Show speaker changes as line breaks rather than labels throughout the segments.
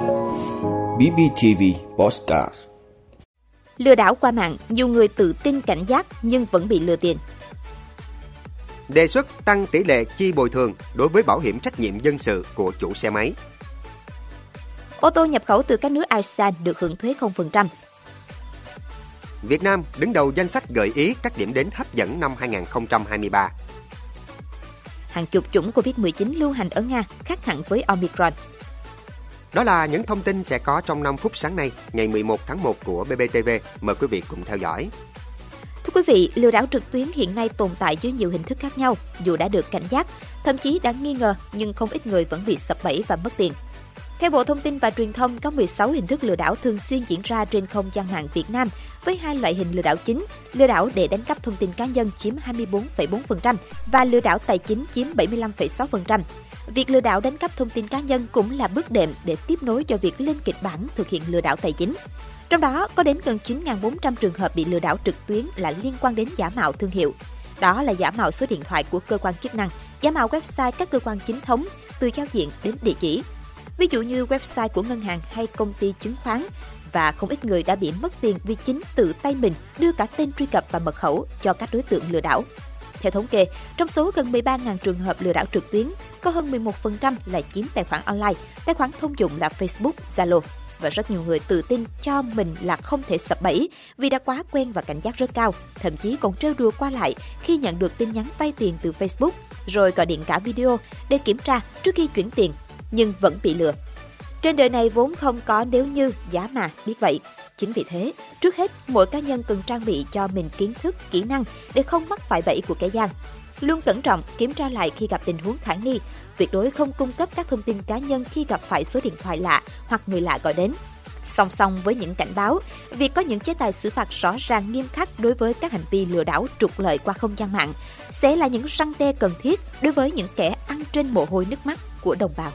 BBTV Postcard
Lừa đảo qua mạng, nhiều người tự tin cảnh giác nhưng vẫn bị lừa tiền.
Đề xuất tăng tỷ lệ chi bồi thường đối với bảo hiểm trách nhiệm dân sự của chủ xe máy.
Ô tô nhập khẩu từ các nước ASEAN được hưởng thuế 0%.
Việt Nam đứng đầu danh sách gợi ý các điểm đến hấp dẫn năm 2023.
Hàng chục chủng COVID-19 lưu hành ở Nga khác hẳn với Omicron.
Đó là những thông tin sẽ có trong 5 phút sáng nay, ngày 11 tháng 1 của BBTV. Mời quý vị cùng theo dõi.
Thưa quý vị, lừa đảo trực tuyến hiện nay tồn tại dưới nhiều hình thức khác nhau, dù đã được cảnh giác, thậm chí đã nghi ngờ nhưng không ít người vẫn bị sập bẫy và mất tiền. Theo Bộ Thông tin và Truyền thông, có 16 hình thức lừa đảo thường xuyên diễn ra trên không gian mạng Việt Nam, với hai loại hình lừa đảo chính, lừa đảo để đánh cắp thông tin cá nhân chiếm 24,4% và lừa đảo tài chính chiếm 75,6%. Việc lừa đảo đánh cắp thông tin cá nhân cũng là bước đệm để tiếp nối cho việc lên kịch bản thực hiện lừa đảo tài chính. Trong đó, có đến gần 9.400 trường hợp bị lừa đảo trực tuyến là liên quan đến giả mạo thương hiệu. Đó là giả mạo số điện thoại của cơ quan chức năng, giả mạo website các cơ quan chính thống, từ giao diện đến địa chỉ. Ví dụ như website của ngân hàng hay công ty chứng khoán, và không ít người đã bị mất tiền vì chính tự tay mình đưa cả tên truy cập và mật khẩu cho các đối tượng lừa đảo. Theo thống kê, trong số gần 13.000 trường hợp lừa đảo trực tuyến, có hơn 11% là chiếm tài khoản online, tài khoản thông dụng là Facebook, Zalo và rất nhiều người tự tin cho mình là không thể sập bẫy vì đã quá quen và cảnh giác rất cao, thậm chí còn trêu đùa qua lại khi nhận được tin nhắn vay tiền từ Facebook, rồi gọi điện cả video để kiểm tra trước khi chuyển tiền, nhưng vẫn bị lừa. Trên đời này vốn không có nếu như, giá mà, biết vậy. Chính vì thế, trước hết, mỗi cá nhân cần trang bị cho mình kiến thức, kỹ năng để không mắc phải bẫy của kẻ gian. Luôn cẩn trọng, kiểm tra lại khi gặp tình huống khả nghi, tuyệt đối không cung cấp các thông tin cá nhân khi gặp phải số điện thoại lạ hoặc người lạ gọi đến. Song song với những cảnh báo, việc có những chế tài xử phạt rõ ràng nghiêm khắc đối với các hành vi lừa đảo trục lợi qua không gian mạng sẽ là những răng đe cần thiết đối với những kẻ ăn trên mồ hôi nước mắt của đồng bào.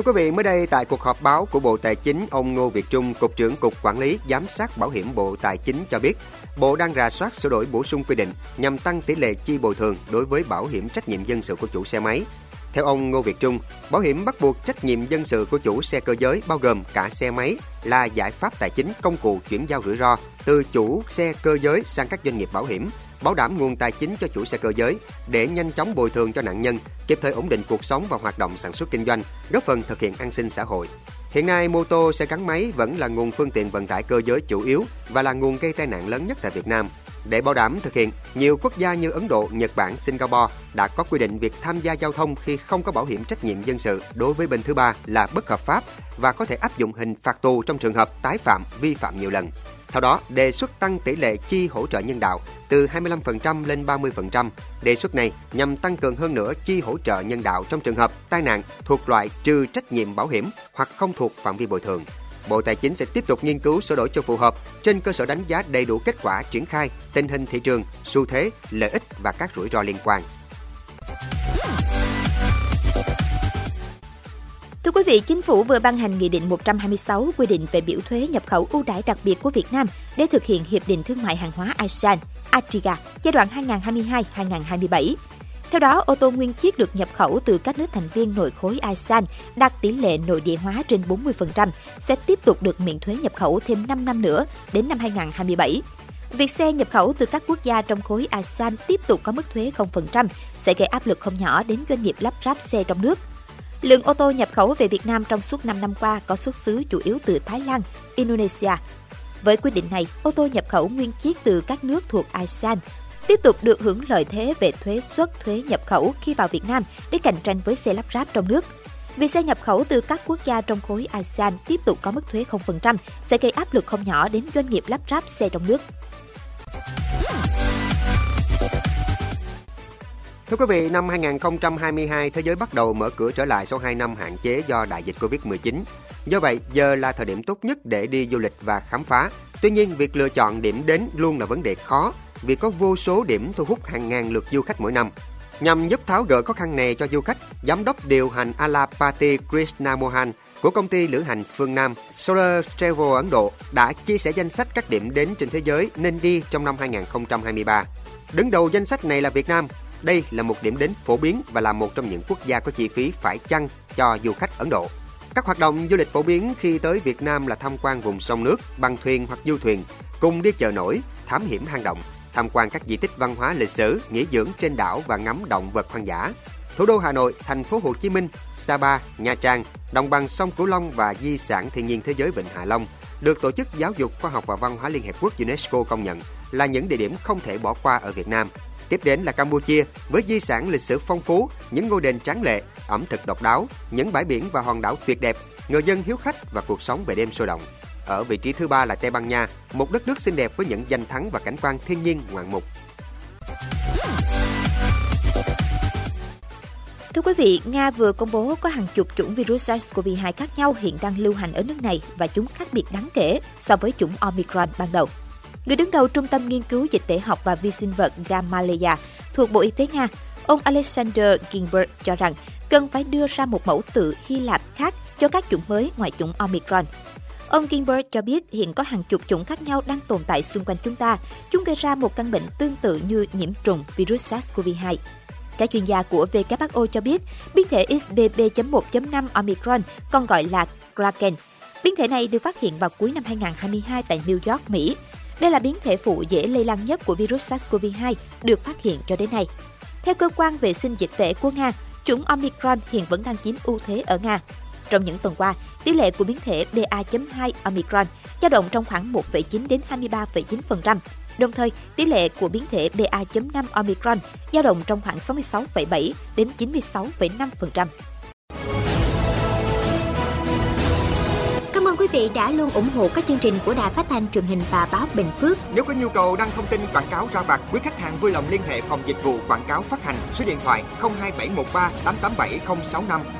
Thưa quý vị, mới đây tại cuộc họp báo của Bộ Tài chính, ông Ngô Việt Trung, Cục trưởng Cục Quản lý Giám sát Bảo hiểm Bộ Tài chính cho biết, Bộ đang rà soát sửa đổi bổ sung quy định nhằm tăng tỷ lệ chi bồi thường đối với bảo hiểm trách nhiệm dân sự của chủ xe máy. Theo ông Ngô Việt Trung, bảo hiểm bắt buộc trách nhiệm dân sự của chủ xe cơ giới bao gồm cả xe máy là giải pháp tài chính công cụ chuyển giao rủi ro từ chủ xe cơ giới sang các doanh nghiệp bảo hiểm bảo đảm nguồn tài chính cho chủ xe cơ giới để nhanh chóng bồi thường cho nạn nhân, kịp thời ổn định cuộc sống và hoạt động sản xuất kinh doanh, góp phần thực hiện an sinh xã hội. Hiện nay, mô tô, xe gắn máy vẫn là nguồn phương tiện vận tải cơ giới chủ yếu và là nguồn gây tai nạn lớn nhất tại Việt Nam. Để bảo đảm thực hiện, nhiều quốc gia như Ấn Độ, Nhật Bản, Singapore đã có quy định việc tham gia giao thông khi không có bảo hiểm trách nhiệm dân sự đối với bên thứ ba là bất hợp pháp và có thể áp dụng hình phạt tù trong trường hợp tái phạm vi phạm nhiều lần. Theo đó, đề xuất tăng tỷ lệ chi hỗ trợ nhân đạo từ 25% lên 30%. Đề xuất này nhằm tăng cường hơn nữa chi hỗ trợ nhân đạo trong trường hợp tai nạn thuộc loại trừ trách nhiệm bảo hiểm hoặc không thuộc phạm vi bồi thường. Bộ Tài chính sẽ tiếp tục nghiên cứu sửa đổi cho phù hợp trên cơ sở đánh giá đầy đủ kết quả triển khai, tình hình thị trường, xu thế, lợi ích và các rủi ro liên quan.
Thưa quý vị, Chính phủ vừa ban hành Nghị định 126 quy định về biểu thuế nhập khẩu ưu đãi đặc biệt của Việt Nam để thực hiện Hiệp định Thương mại Hàng hóa ASEAN, ATIGA, giai đoạn 2022-2027. Theo đó, ô tô nguyên chiếc được nhập khẩu từ các nước thành viên nội khối ASEAN đạt tỷ lệ nội địa hóa trên 40% sẽ tiếp tục được miễn thuế nhập khẩu thêm 5 năm nữa đến năm 2027. Việc xe nhập khẩu từ các quốc gia trong khối ASEAN tiếp tục có mức thuế 0% sẽ gây áp lực không nhỏ đến doanh nghiệp lắp ráp xe trong nước. Lượng ô tô nhập khẩu về Việt Nam trong suốt 5 năm qua có xuất xứ chủ yếu từ Thái Lan, Indonesia. Với quyết định này, ô tô nhập khẩu nguyên chiếc từ các nước thuộc ASEAN tiếp tục được hưởng lợi thế về thuế xuất thuế nhập khẩu khi vào Việt Nam để cạnh tranh với xe lắp ráp trong nước. Vì xe nhập khẩu từ các quốc gia trong khối ASEAN tiếp tục có mức thuế 0% sẽ gây áp lực không nhỏ đến doanh nghiệp lắp ráp xe trong nước.
Thưa quý vị, năm 2022, thế giới bắt đầu mở cửa trở lại sau 2 năm hạn chế do đại dịch Covid-19. Do vậy, giờ là thời điểm tốt nhất để đi du lịch và khám phá. Tuy nhiên, việc lựa chọn điểm đến luôn là vấn đề khó vì có vô số điểm thu hút hàng ngàn lượt du khách mỗi năm. Nhằm giúp tháo gỡ khó khăn này cho du khách, Giám đốc điều hành Alapati Krishna Mohan của công ty lữ hành phương Nam Solar Travel Ấn Độ đã chia sẻ danh sách các điểm đến trên thế giới nên đi trong năm 2023. Đứng đầu danh sách này là Việt Nam, đây là một điểm đến phổ biến và là một trong những quốc gia có chi phí phải chăng cho du khách Ấn Độ. Các hoạt động du lịch phổ biến khi tới Việt Nam là tham quan vùng sông nước, bằng thuyền hoặc du thuyền, cùng đi chợ nổi, thám hiểm hang động, tham quan các di tích văn hóa lịch sử, nghỉ dưỡng trên đảo và ngắm động vật hoang dã. Thủ đô Hà Nội, thành phố Hồ Chí Minh, Sapa, Nha Trang, đồng bằng sông Cửu Long và di sản thiên nhiên thế giới Vịnh Hạ Long được Tổ chức Giáo dục Khoa học và Văn hóa Liên Hiệp Quốc UNESCO công nhận là những địa điểm không thể bỏ qua ở Việt Nam. Tiếp đến là Campuchia với di sản lịch sử phong phú, những ngôi đền tráng lệ, ẩm thực độc đáo, những bãi biển và hòn đảo tuyệt đẹp, người dân hiếu khách và cuộc sống về đêm sôi động. Ở vị trí thứ ba là Tây Ban Nha, một đất nước xinh đẹp với những danh thắng và cảnh quan thiên nhiên ngoạn mục.
Thưa quý vị, Nga vừa công bố có hàng chục chủng virus SARS-CoV-2 khác nhau hiện đang lưu hành ở nước này và chúng khác biệt đáng kể so với chủng Omicron ban đầu. Người đứng đầu Trung tâm Nghiên cứu Dịch tễ học và Vi sinh vật Gamaleya thuộc Bộ Y tế Nga, ông Alexander Ginberg cho rằng cần phải đưa ra một mẫu tự Hy Lạp khác cho các chủng mới ngoài chủng Omicron. Ông Gilbert cho biết hiện có hàng chục chủng khác nhau đang tồn tại xung quanh chúng ta. Chúng gây ra một căn bệnh tương tự như nhiễm trùng virus SARS-CoV-2. Các chuyên gia của WHO cho biết, biến thể XBB.1.5 Omicron, còn gọi là Kraken. Biến thể này được phát hiện vào cuối năm 2022 tại New York, Mỹ. Đây là biến thể phụ dễ lây lan nhất của virus SARS-CoV-2 được phát hiện cho đến nay. Theo cơ quan vệ sinh dịch tễ của Nga, chủng Omicron hiện vẫn đang chiếm ưu thế ở Nga. Trong những tuần qua, tỷ lệ của biến thể BA.2 Omicron dao động trong khoảng 1,9 đến 23,9%. Đồng thời, tỷ lệ của biến thể BA.5 Omicron dao động trong khoảng 66,7 đến 96,5%.
Cảm ơn quý vị đã luôn ủng hộ các chương trình của Đài Phát thanh truyền hình và báo Bình Phước.
Nếu có nhu cầu đăng thông tin quảng cáo ra vặt, quý khách hàng vui lòng liên hệ phòng dịch vụ quảng cáo phát hành số điện thoại 02713 887065.